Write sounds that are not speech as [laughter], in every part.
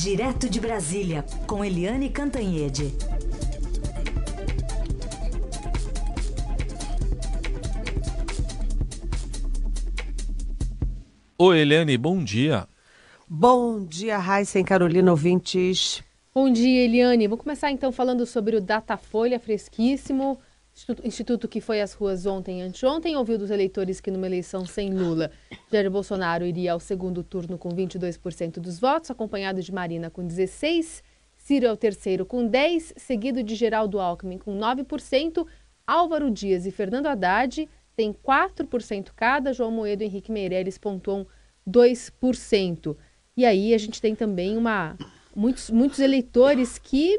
Direto de Brasília, com Eliane Cantanhede. Oi, Eliane, bom dia. Bom dia, Raíssa e Carolina ouvintes. Bom dia, Eliane. Vou começar então falando sobre o Datafolha fresquíssimo. Instituto que foi às ruas ontem e anteontem ouviu dos eleitores que numa eleição sem Lula, Jair Bolsonaro iria ao segundo turno com 22% dos votos, acompanhado de Marina com 16%, Ciro é o terceiro com 10%, seguido de Geraldo Alckmin com 9%, Álvaro Dias e Fernando Haddad têm 4% cada, João Moedo e Henrique Meirelles pontuam 2%. E aí a gente tem também uma muitos, muitos eleitores que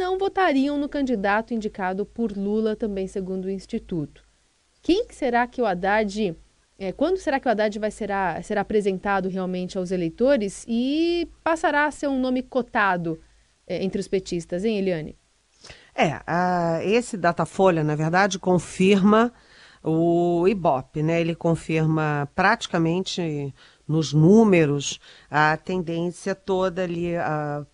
não votariam no candidato indicado por Lula, também segundo o Instituto. Quem será que o Haddad. É, quando será que o Haddad vai será, será apresentado realmente aos eleitores e passará a ser um nome cotado é, entre os petistas, hein, Eliane? É, uh, esse Datafolha, na verdade, confirma o Ibope, né? Ele confirma praticamente nos números a tendência toda ali,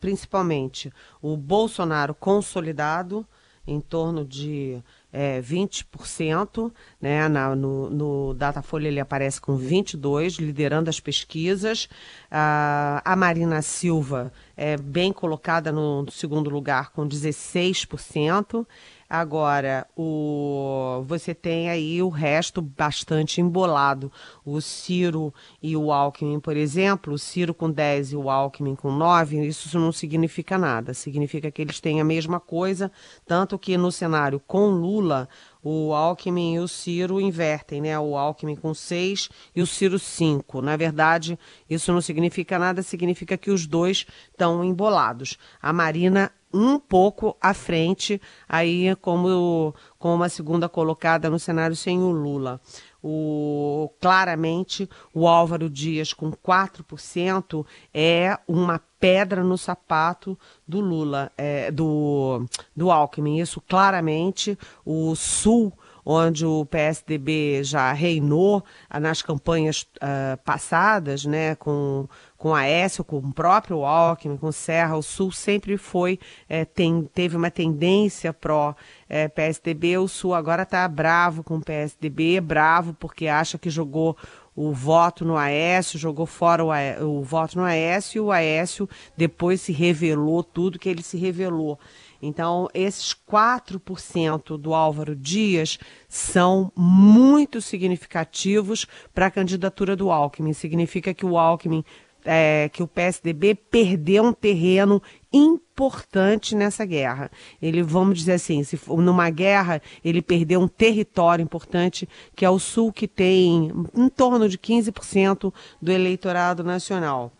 principalmente o Bolsonaro consolidado em torno de é, 20%, né? Na, no, no Datafolha ele aparece com 22%, liderando as pesquisas. A Marina Silva é bem colocada no segundo lugar com 16%. Agora, o, você tem aí o resto bastante embolado. O Ciro e o Alckmin, por exemplo, o Ciro com 10 e o Alckmin com 9, isso não significa nada. Significa que eles têm a mesma coisa, tanto que no cenário com Lula, o Alckmin e o Ciro invertem, né? O Alckmin com 6 e o Ciro 5. Na verdade, isso não significa nada, significa que os dois estão embolados. A Marina um pouco à frente, aí como, como uma segunda colocada no cenário sem o Lula. O, claramente, o Álvaro Dias com 4% é uma pedra no sapato do Lula, é, do, do Alckmin. Isso claramente, o Sul onde o PSDB já reinou ah, nas campanhas uh, passadas, né, com, com Aécio, com o próprio Alckmin, com Serra, o Sul sempre foi, é, tem, teve uma tendência pró é, o Sul agora está bravo com o PSDB, bravo porque acha que jogou o voto no Aécio, jogou fora o, o voto no Aécio e o Aécio depois se revelou tudo que ele se revelou. Então, esses 4% do Álvaro Dias são muito significativos para a candidatura do Alckmin. Significa que o Alckmin, é, que o PSDB perdeu um terreno importante nessa guerra. Ele, vamos dizer assim, se numa guerra, ele perdeu um território importante, que é o Sul, que tem em torno de 15% do eleitorado nacional.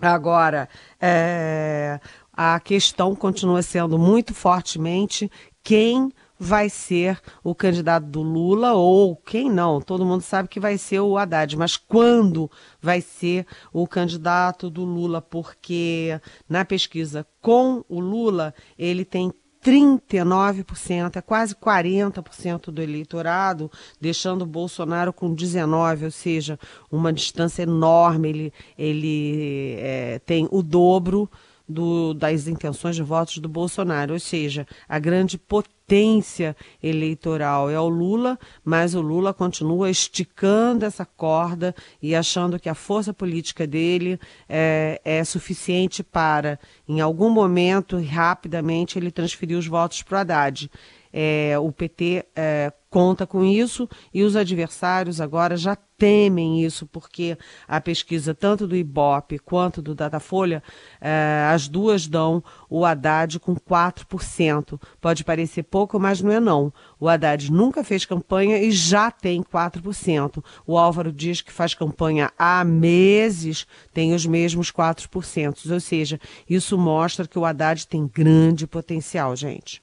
Agora, é, a questão continua sendo muito fortemente quem vai ser o candidato do Lula ou quem não. Todo mundo sabe que vai ser o Haddad, mas quando vai ser o candidato do Lula? Porque na pesquisa com o Lula, ele tem 39%, é quase 40% do eleitorado, deixando o Bolsonaro com 19%, ou seja, uma distância enorme. Ele, ele é, tem o dobro do, das intenções de votos do Bolsonaro, ou seja, a grande potência eleitoral é o Lula, mas o Lula continua esticando essa corda e achando que a força política dele é, é suficiente para, em algum momento, rapidamente, ele transferir os votos para o Haddad. É, o PT é, conta com isso e os adversários agora já temem isso, porque a pesquisa tanto do Ibope quanto do Datafolha, é, as duas dão o Haddad com 4%. Pode parecer pouco, mas não é não. O Haddad nunca fez campanha e já tem 4%. O Álvaro Dias, que faz campanha há meses, tem os mesmos 4%. Ou seja, isso mostra que o Haddad tem grande potencial, gente.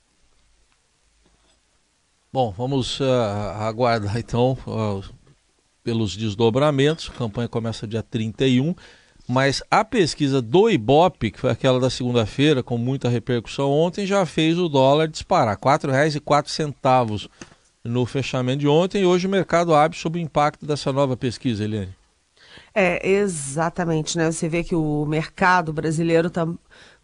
Bom, vamos uh, aguardar [laughs] então uh, pelos desdobramentos. A campanha começa dia 31, mas a pesquisa do Ibope, que foi aquela da segunda-feira, com muita repercussão ontem, já fez o dólar disparar. R$ 4,04 no fechamento de ontem e hoje o mercado abre sob o impacto dessa nova pesquisa, Eliane. É, exatamente, né? Você vê que o mercado brasileiro está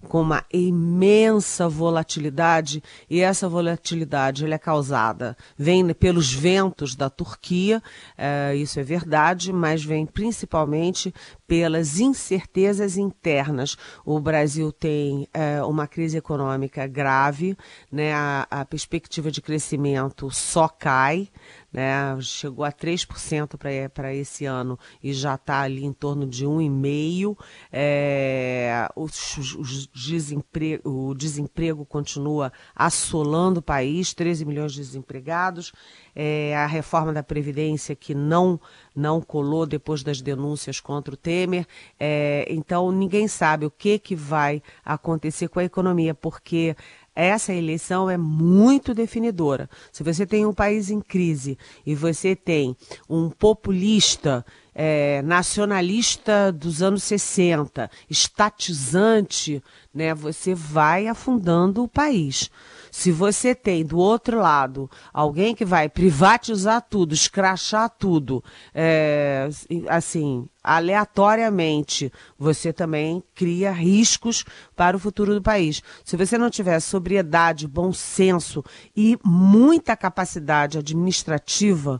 com uma imensa volatilidade e essa volatilidade é causada vem pelos ventos da Turquia, é, isso é verdade, mas vem principalmente pelas incertezas internas. O Brasil tem é, uma crise econômica grave, né? a, a perspectiva de crescimento só cai né? Chegou a 3% para esse ano e já está ali em torno de 1,5%. É, o, o, desemprego, o desemprego continua assolando o país, 13 milhões de desempregados. É, a reforma da Previdência que não, não colou depois das denúncias contra o Temer. É, então, ninguém sabe o que, que vai acontecer com a economia, porque essa eleição é muito definidora. Se você tem um país em crise e você tem um populista é, nacionalista dos anos 60, estatizante, né, você vai afundando o país. Se você tem do outro lado alguém que vai privatizar tudo, escrachar tudo, é, assim, aleatoriamente, você também cria riscos para o futuro do país. Se você não tiver sobriedade, bom senso e muita capacidade administrativa,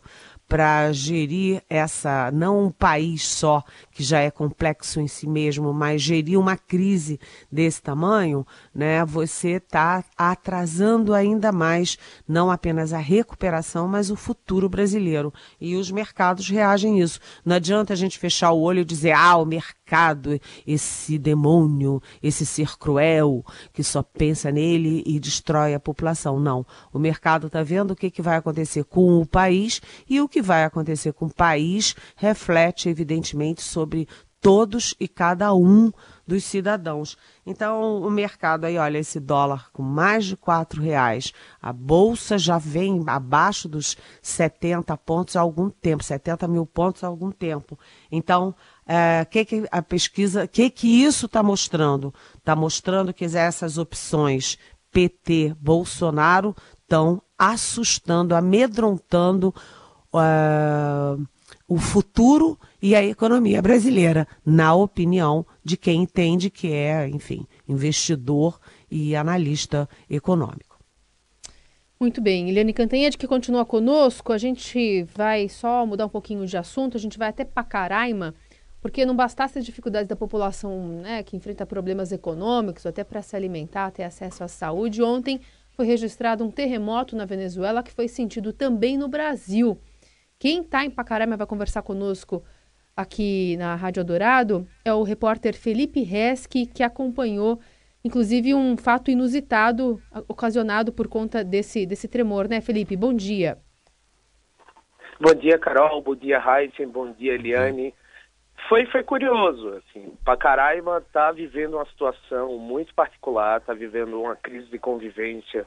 para gerir essa, não um país só, que já é complexo em si mesmo, mas gerir uma crise desse tamanho, né, você está atrasando ainda mais, não apenas a recuperação, mas o futuro brasileiro. E os mercados reagem a isso. Não adianta a gente fechar o olho e dizer, ah, o mercado, esse demônio, esse ser cruel, que só pensa nele e destrói a população. Não. O mercado está vendo o que, que vai acontecer com o país e o que vai acontecer com o país reflete, evidentemente, sobre todos e cada um dos cidadãos. Então, o mercado aí, olha, esse dólar com mais de quatro reais, a bolsa já vem abaixo dos 70 pontos há algum tempo, 70 mil pontos há algum tempo. Então, é, que, que a pesquisa, o que, que isso está mostrando? Está mostrando que essas opções PT, Bolsonaro, estão assustando, amedrontando uh, o futuro e a economia brasileira, na opinião de quem entende que é, enfim, investidor e analista econômico. Muito bem, Eliane Cantanhede que continua conosco, a gente vai só mudar um pouquinho de assunto, a gente vai até Pacaraima, porque não bastasse as dificuldades da população né, que enfrenta problemas econômicos, até para se alimentar, ter acesso à saúde, ontem foi registrado um terremoto na Venezuela que foi sentido também no Brasil. Quem está em Pacaraima vai conversar conosco aqui na Rádio Dourado é o repórter Felipe Reschi, que acompanhou, inclusive, um fato inusitado ocasionado por conta desse, desse tremor, né, Felipe? Bom dia. Bom dia, Carol. Bom dia, Heisen. Bom dia, Eliane. Foi, foi curioso, assim, Pacaraima está vivendo uma situação muito particular, está vivendo uma crise de convivência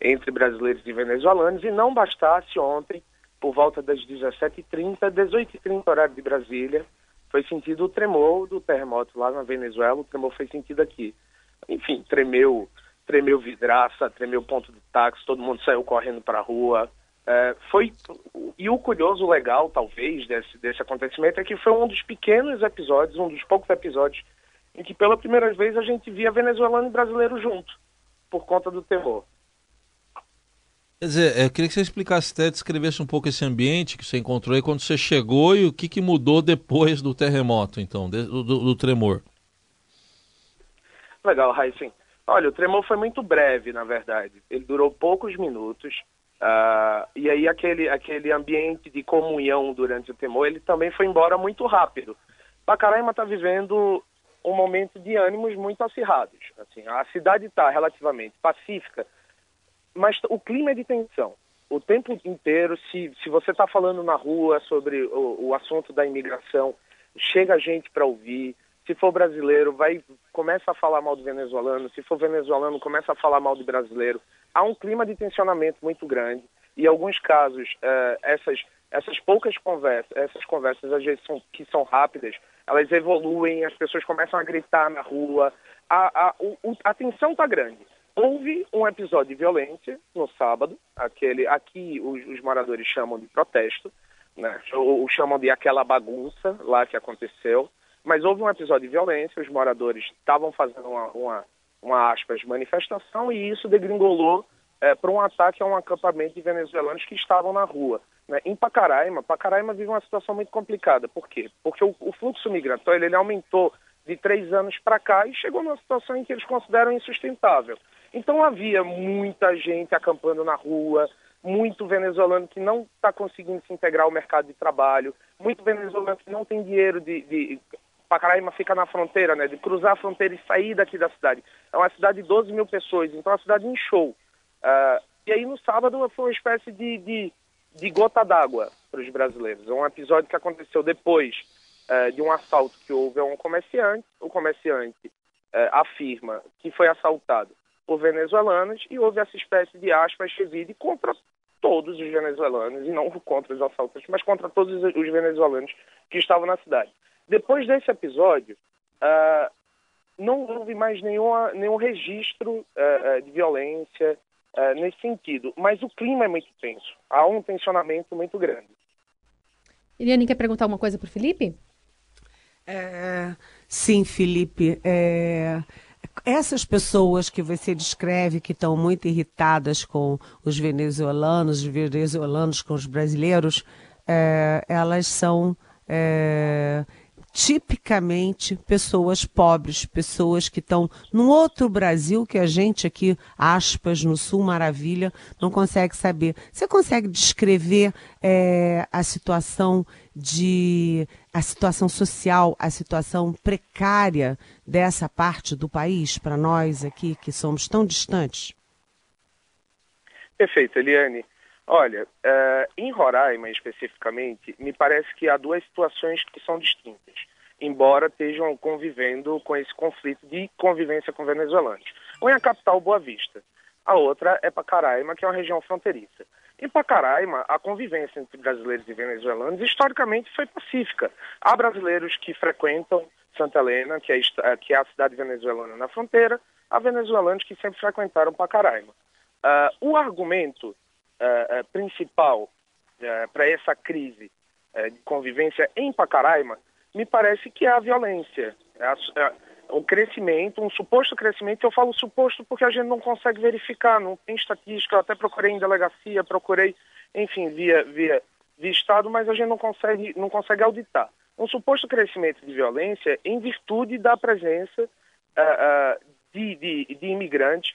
entre brasileiros e venezuelanos, e não bastasse ontem por volta das 17h30, 18h30 horário de Brasília, foi sentido o tremor do terremoto lá na Venezuela, o tremor foi sentido aqui. Enfim, tremeu, tremeu vidraça, tremeu ponto de táxi, todo mundo saiu correndo para a rua. É, foi e o curioso legal talvez desse desse acontecimento é que foi um dos pequenos episódios, um dos poucos episódios em que pela primeira vez a gente via venezuelano e brasileiro junto por conta do terror. Quer dizer, eu queria que você explicasse, até descrevesse um pouco esse ambiente que você encontrou aí quando você chegou e o que, que mudou depois do terremoto, então, do, do, do tremor. Legal, Raíssen. Olha, o tremor foi muito breve, na verdade. Ele durou poucos minutos. Uh, e aí aquele, aquele ambiente de comunhão durante o tremor, ele também foi embora muito rápido. Pacaraima está vivendo um momento de ânimos muito acirrados. Assim, a cidade está relativamente pacífica, mas o clima é de tensão. O tempo inteiro, se, se você está falando na rua sobre o, o assunto da imigração, chega gente para ouvir. Se for brasileiro, vai começa a falar mal do venezuelano. Se for venezuelano, começa a falar mal do brasileiro. Há um clima de tensionamento muito grande. E em alguns casos, uh, essas, essas poucas conversas, essas conversas às vezes são, que são rápidas, elas evoluem, as pessoas começam a gritar na rua. A, a, o, a tensão está grande. Houve um episódio de violência no sábado, aquele aqui os, os moradores chamam de protesto, né? O, chamam de aquela bagunça lá que aconteceu. Mas houve um episódio de violência, os moradores estavam fazendo uma, uma, uma aspas, manifestação e isso degringolou é, para um ataque a um acampamento de venezuelanos que estavam na rua. Né? Em Pacaraima, Pacaraima vive uma situação muito complicada. Por quê? Porque o, o fluxo migratório ele aumentou de três anos para cá e chegou numa situação em que eles consideram insustentável. Então havia muita gente acampando na rua, muito venezuelano que não está conseguindo se integrar ao mercado de trabalho, muito venezuelano que não tem dinheiro de, de... Pacaraima fica na fronteira, né? De cruzar a fronteira e sair daqui da cidade. É uma cidade de 12 mil pessoas, então a cidade inchou. Uh, e aí no sábado foi uma espécie de, de, de gota d'água para os brasileiros. É um episódio que aconteceu depois uh, de um assalto que houve a um comerciante. O comerciante uh, afirma que foi assaltado por venezuelanos e houve essa espécie de aspas chevide contra todos os venezuelanos, e não contra os assaltantes, mas contra todos os venezuelanos que estavam na cidade. Depois desse episódio, uh, não houve mais nenhuma, nenhum registro uh, de violência uh, nesse sentido, mas o clima é muito tenso, há um tensionamento muito grande. Eliane, quer perguntar uma coisa para o Felipe? É, sim, Felipe. É, essas pessoas que você descreve que estão muito irritadas com os venezuelanos, os venezuelanos com os brasileiros, é, elas são é, tipicamente pessoas pobres, pessoas que estão num outro Brasil que a gente aqui, aspas, no Sul Maravilha, não consegue saber. Você consegue descrever é, a situação de a situação social, a situação precária dessa parte do país para nós aqui que somos tão distantes? Perfeito, Eliane. Olha, uh, em Roraima especificamente, me parece que há duas situações que são distintas, embora estejam convivendo com esse conflito de convivência com venezuelanos. Uma é a capital Boa Vista, a outra é Pacaraima, que é uma região fronteiriça. Em Pacaraima, a convivência entre brasileiros e venezuelanos historicamente foi pacífica. Há brasileiros que frequentam Santa Helena, que é, que é a cidade venezuelana na fronteira, há venezuelanos que sempre frequentaram Pacaraima. Uh, o argumento uh, principal uh, para essa crise de convivência em Pacaraima, me parece que é a violência, é a, é o crescimento, um suposto crescimento, eu falo suposto porque a gente não consegue verificar, não tem estatística, eu até procurei em delegacia, procurei, enfim, via, via, via Estado, mas a gente não consegue, não consegue auditar. Um suposto crescimento de violência em virtude da presença uh, uh, de, de, de imigrantes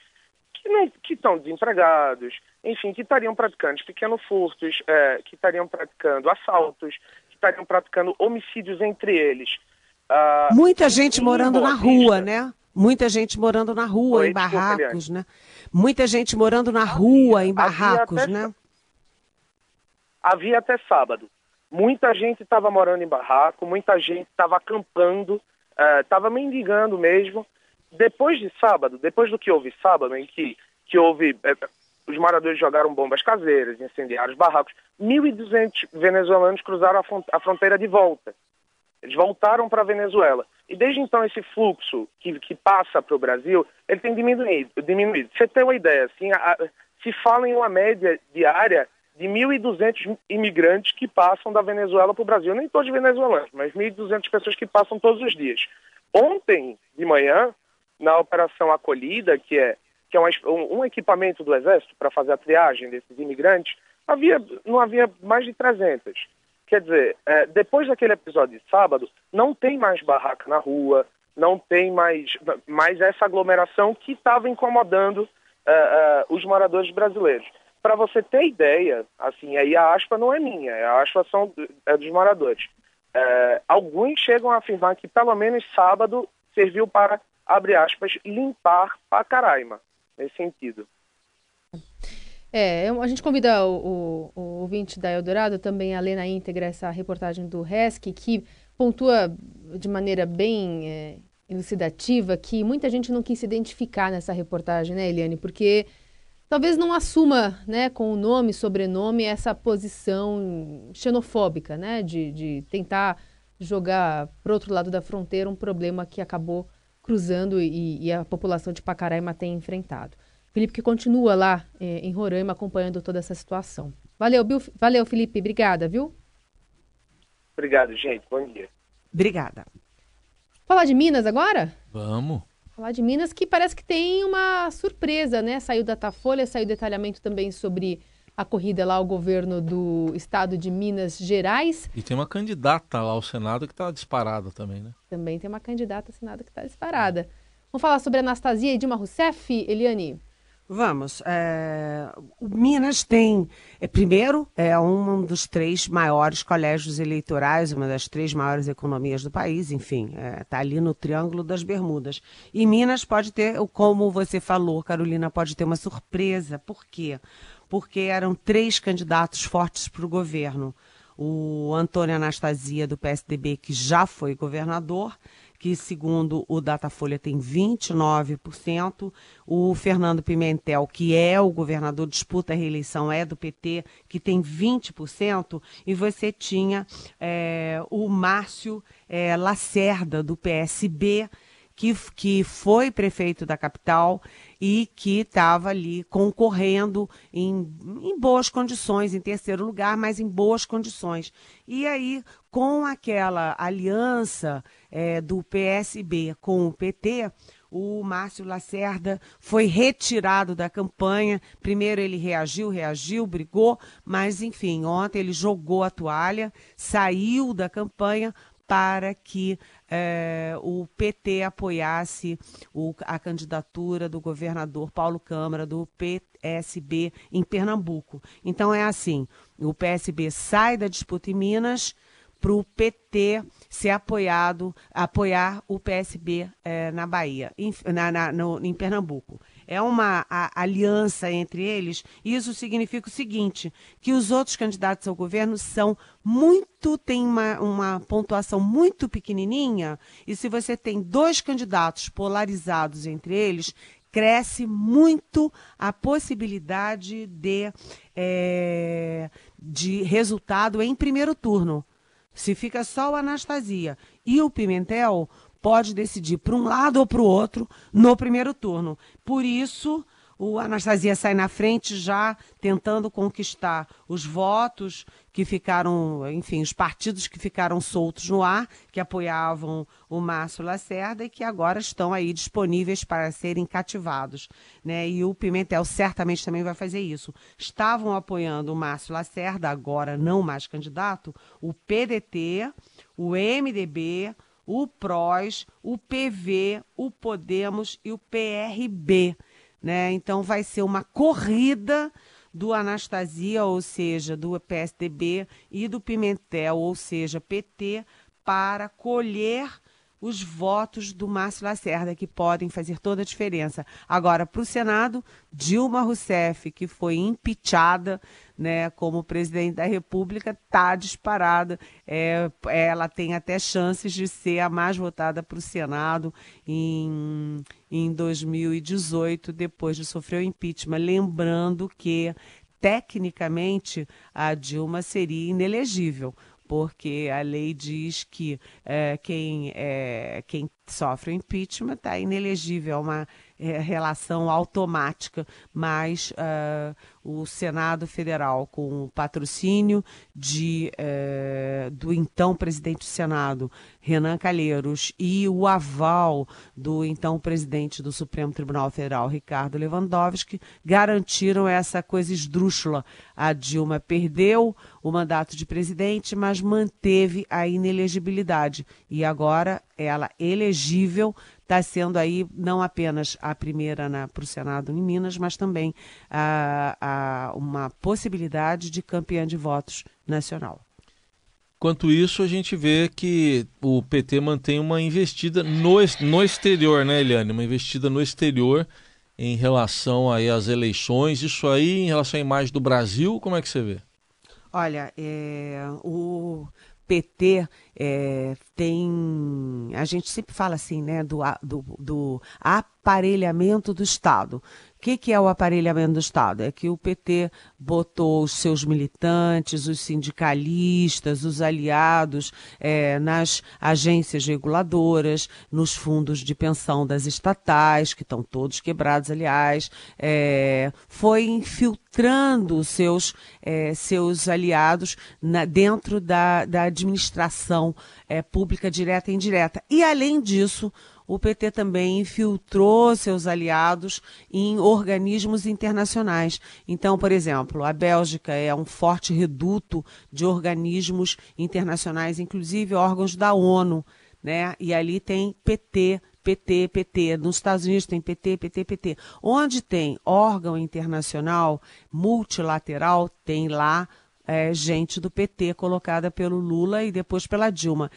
que não que estão desempregados, enfim, que estariam praticando pequenos furtos, é, que estariam praticando assaltos, que estariam praticando homicídios entre eles. Uh, Muita gente morando na rua, né? Muita gente morando na rua, Oi, em barracos, né? Muita gente morando na rua, em barracos, havia né? Havia até sábado. Muita gente estava morando em barraco, muita gente estava acampando, estava uh, mendigando mesmo, depois de sábado, depois do que houve sábado, em que, que houve. É, os moradores jogaram bombas caseiras, incendiaram os barracos, 1.200 venezuelanos cruzaram a, a fronteira de volta. Eles voltaram para a Venezuela. E desde então esse fluxo que, que passa para o Brasil, ele tem diminuído. diminuído. Você tem uma ideia, assim, a, se fala em uma média diária de 1.200 imigrantes que passam da Venezuela para o Brasil. Nem todos venezuelanos, mas 1.200 pessoas que passam todos os dias. Ontem de manhã, na Operação Acolhida, que é, que é um, um equipamento do Exército para fazer a triagem desses imigrantes, havia, não havia mais de 300. Quer dizer, é, depois daquele episódio de sábado, não tem mais barraca na rua, não tem mais, mais essa aglomeração que estava incomodando é, é, os moradores brasileiros. Para você ter ideia, assim, aí a aspa não é minha, a aspa são, é dos moradores. É, alguns chegam a afirmar que pelo menos sábado serviu para abre aspas, limpar Pacaraima, nesse sentido. É, a gente convida o, o, o ouvinte da Eldorado também a ler na íntegra essa reportagem do RESC, que pontua de maneira bem é, elucidativa que muita gente não quis se identificar nessa reportagem, né, Eliane? Porque talvez não assuma, né, com o nome, sobrenome, essa posição xenofóbica, né, de, de tentar jogar para outro lado da fronteira um problema que acabou cruzando e, e, a população de Pacaraima tem enfrentado. Felipe que continua lá é, em Roraima acompanhando toda essa situação. Valeu, Bill, valeu, Felipe, obrigada, viu? Obrigado, gente. Bom dia. Obrigada. Falar de Minas agora? Vamos. Falar de Minas que parece que tem uma surpresa, né? Saiu Datafolha, saiu detalhamento também sobre a corrida lá ao governo do estado de Minas Gerais. E tem uma candidata lá ao Senado que está disparada também, né? Também tem uma candidata ao Senado que está disparada. Vamos falar sobre Anastasia e Dilma Rousseff, Eliane? Vamos. É, o Minas tem, é, primeiro, é um dos três maiores colégios eleitorais, uma das três maiores economias do país, enfim, está é, tá ali no Triângulo das Bermudas. E Minas pode ter, como você falou, Carolina, pode ter uma surpresa. Por quê? Porque eram três candidatos fortes para o governo. O Antônio Anastasia, do PSDB, que já foi governador, que segundo o Datafolha tem 29%, o Fernando Pimentel, que é o governador, disputa a reeleição, é do PT, que tem 20%, e você tinha é, o Márcio é, Lacerda, do PSB, que, que foi prefeito da capital e que estava ali concorrendo em, em boas condições, em terceiro lugar, mas em boas condições. E aí, com aquela aliança é, do PSB com o PT, o Márcio Lacerda foi retirado da campanha. Primeiro ele reagiu, reagiu, brigou, mas enfim, ontem ele jogou a toalha, saiu da campanha para que é, o PT apoiasse o, a candidatura do governador Paulo Câmara, do PSB, em Pernambuco. Então é assim: o PSB sai da disputa em Minas para o PT ser apoiado, apoiar o PSB é, na Bahia, em, na, na, no, em Pernambuco. É uma a, aliança entre eles. Isso significa o seguinte: que os outros candidatos ao governo são muito, têm uma, uma pontuação muito pequenininha, e se você tem dois candidatos polarizados entre eles, cresce muito a possibilidade de, é, de resultado em primeiro turno. Se fica só o Anastasia e o Pimentel, pode decidir para um lado ou para o outro no primeiro turno. Por isso, o Anastasia sai na frente já tentando conquistar os votos que ficaram, enfim, os partidos que ficaram soltos no ar, que apoiavam o Márcio Lacerda e que agora estão aí disponíveis para serem cativados. Né? E o Pimentel certamente também vai fazer isso. Estavam apoiando o Márcio Lacerda, agora não mais candidato, o PDT, o MDB, o PROS, o PV, o Podemos e o PRB. Né? Então vai ser uma corrida do Anastasia, ou seja, do PSDB, e do Pimentel, ou seja, PT, para colher os votos do Márcio Lacerda, que podem fazer toda a diferença. Agora, para o Senado, Dilma Rousseff, que foi impeachada né, como presidente da República, está disparada. É, ela tem até chances de ser a mais votada para o Senado em, em 2018, depois de sofrer o impeachment. Lembrando que, tecnicamente, a Dilma seria inelegível porque a lei diz que é, quem, é, quem sofre o impeachment está inelegível, é uma é, relação automática, mas uh, o Senado Federal, com o patrocínio de, uh, do então presidente do Senado, Renan Calheiros, e o aval do então presidente do Supremo Tribunal Federal, Ricardo Lewandowski, garantiram essa coisa esdrúxula. A Dilma perdeu o mandato de presidente, mas manteve a inelegibilidade. E agora ela elegível está sendo aí não apenas a primeira para o Senado em Minas, mas também a, a, uma possibilidade de campeã de votos nacional. Enquanto isso, a gente vê que o PT mantém uma investida no, no exterior, né, Eliane? Uma investida no exterior em relação aí às eleições. Isso aí, em relação à imagem do Brasil, como é que você vê? Olha, é, o PT é, tem. A gente sempre fala assim, né, do, do, do aparelhamento do Estado que, que é o aparelhamento do Estado? É que o PT botou os seus militantes, os sindicalistas, os aliados é, nas agências reguladoras, nos fundos de pensão das estatais, que estão todos quebrados, aliás, é, foi infiltrando seus, é, seus aliados na, dentro da, da administração é, pública direta e indireta. E, além disso, o PT também infiltrou seus aliados em organismos internacionais. Então, por exemplo, a Bélgica é um forte reduto de organismos internacionais, inclusive órgãos da ONU, né? E ali tem PT, PT, PT. Nos Estados Unidos tem PT, PT, PT. Onde tem órgão internacional multilateral, tem lá é, gente do PT colocada pelo Lula e depois pela Dilma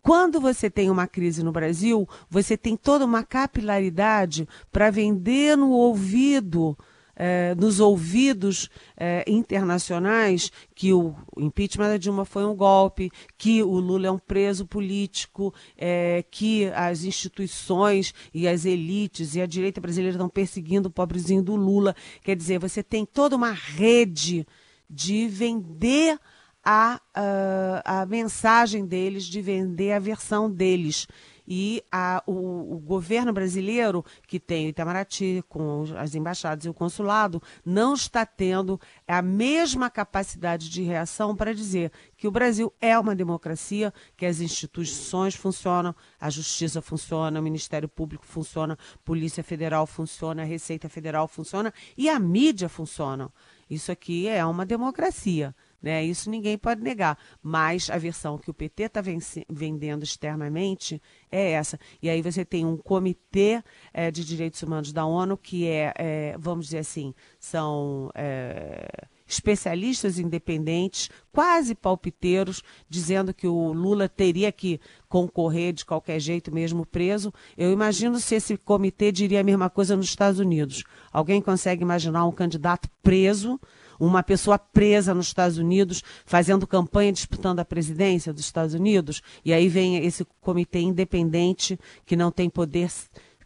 quando você tem uma crise no Brasil, você tem toda uma capilaridade para vender no ouvido, eh, nos ouvidos eh, internacionais, que o impeachment da Dilma foi um golpe, que o Lula é um preso político, eh, que as instituições e as elites e a direita brasileira estão perseguindo o pobrezinho do Lula. Quer dizer, você tem toda uma rede de vender a, a, a mensagem deles, de vender a versão deles. E a, o, o, governo brasileiro, que tem o Itamaraty, com as embaixadas e o consulado, não está tendo a mesma capacidade de reação para dizer que o Brasil é uma democracia, que as instituições funcionam, a justiça funciona, o Ministério Público funciona, a Polícia Federal funciona, a Receita Federal funciona e a mídia funciona. Isso aqui é uma democracia. Né? Isso ninguém pode negar. Mas a versão que o PT está vendendo externamente é essa. E aí você tem um comitê é, de direitos humanos da ONU que é, é vamos dizer assim, são é, especialistas independentes, quase palpiteiros, dizendo que o Lula teria que concorrer de qualquer jeito, mesmo preso. Eu imagino se esse comitê diria a mesma coisa nos Estados Unidos. Alguém consegue imaginar um candidato preso? Uma pessoa presa nos Estados Unidos fazendo campanha disputando a presidência dos Estados Unidos, e aí vem esse comitê independente que não tem poder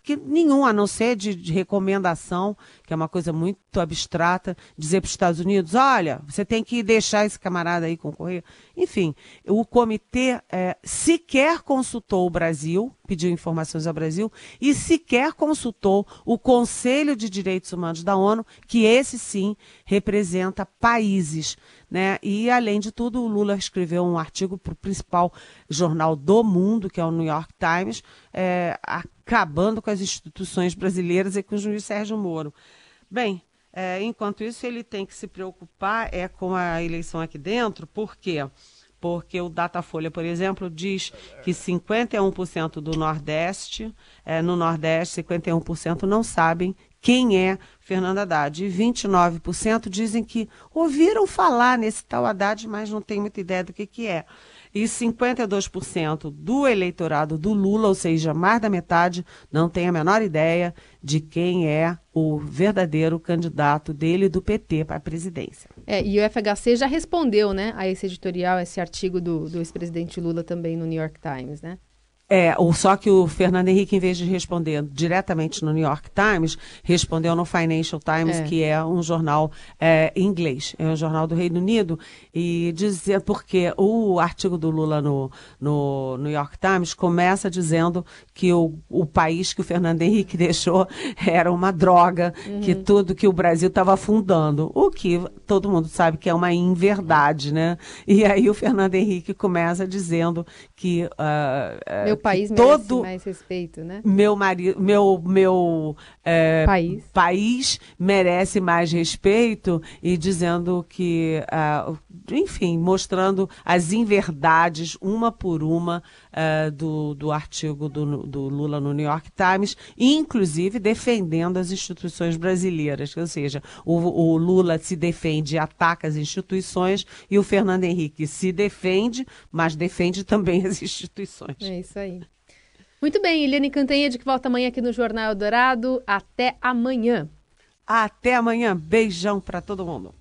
que nenhum, a não ser de, de, recomendação, que é uma coisa muito abstrata, dizer para os Estados Unidos, olha, você tem que deixar esse camarada aí concorrer. Enfim, o comitê é, sequer consultou o Brasil, pediu informações ao Brasil, e sequer consultou o Conselho de Direitos Humanos da ONU, que esse sim representa países. Né? E, além de tudo, o Lula escreveu um artigo para o principal jornal do mundo, que é o New York Times, é, acabando com as instituições brasileiras e com o juiz Sérgio Moro. Bem, é, enquanto isso, ele tem que se preocupar é com a eleição aqui dentro, por quê? Porque o Datafolha, por exemplo, diz que 51% do Nordeste, é, no Nordeste, 51% não sabem quem é Fernando Haddad. E 29% dizem que ouviram falar nesse tal Haddad, mas não tem muita ideia do que, que é e 52% do eleitorado do Lula, ou seja, mais da metade, não tem a menor ideia de quem é o verdadeiro candidato dele do PT para a presidência. É, e o FHC já respondeu, né, a esse editorial, esse artigo do, do ex-presidente Lula também no New York Times, né? É, o, só que o Fernando Henrique, em vez de responder diretamente no New York Times, respondeu no Financial Times, é. que é um jornal é, inglês, é um jornal do Reino Unido, e dizer, porque o artigo do Lula no, no New York Times começa dizendo que o, o país que o Fernando Henrique [laughs] deixou era uma droga, uhum. que tudo que o Brasil estava afundando, o que todo mundo sabe que é uma inverdade, né? E aí o Fernando Henrique começa dizendo que... Uh, meu país todo merece mais respeito, né? Meu marido, meu meu é, país. país merece mais respeito e dizendo que, uh, enfim, mostrando as inverdades uma por uma uh, do, do artigo do, do Lula no New York Times, inclusive defendendo as instituições brasileiras, ou seja, o, o Lula se defende e ataca as instituições e o Fernando Henrique se defende, mas defende também [laughs] as instituições. É isso aí. Muito bem, Eliane Cantanhede que volta amanhã aqui no Jornal Dourado. Até amanhã. Até amanhã. Beijão para todo mundo.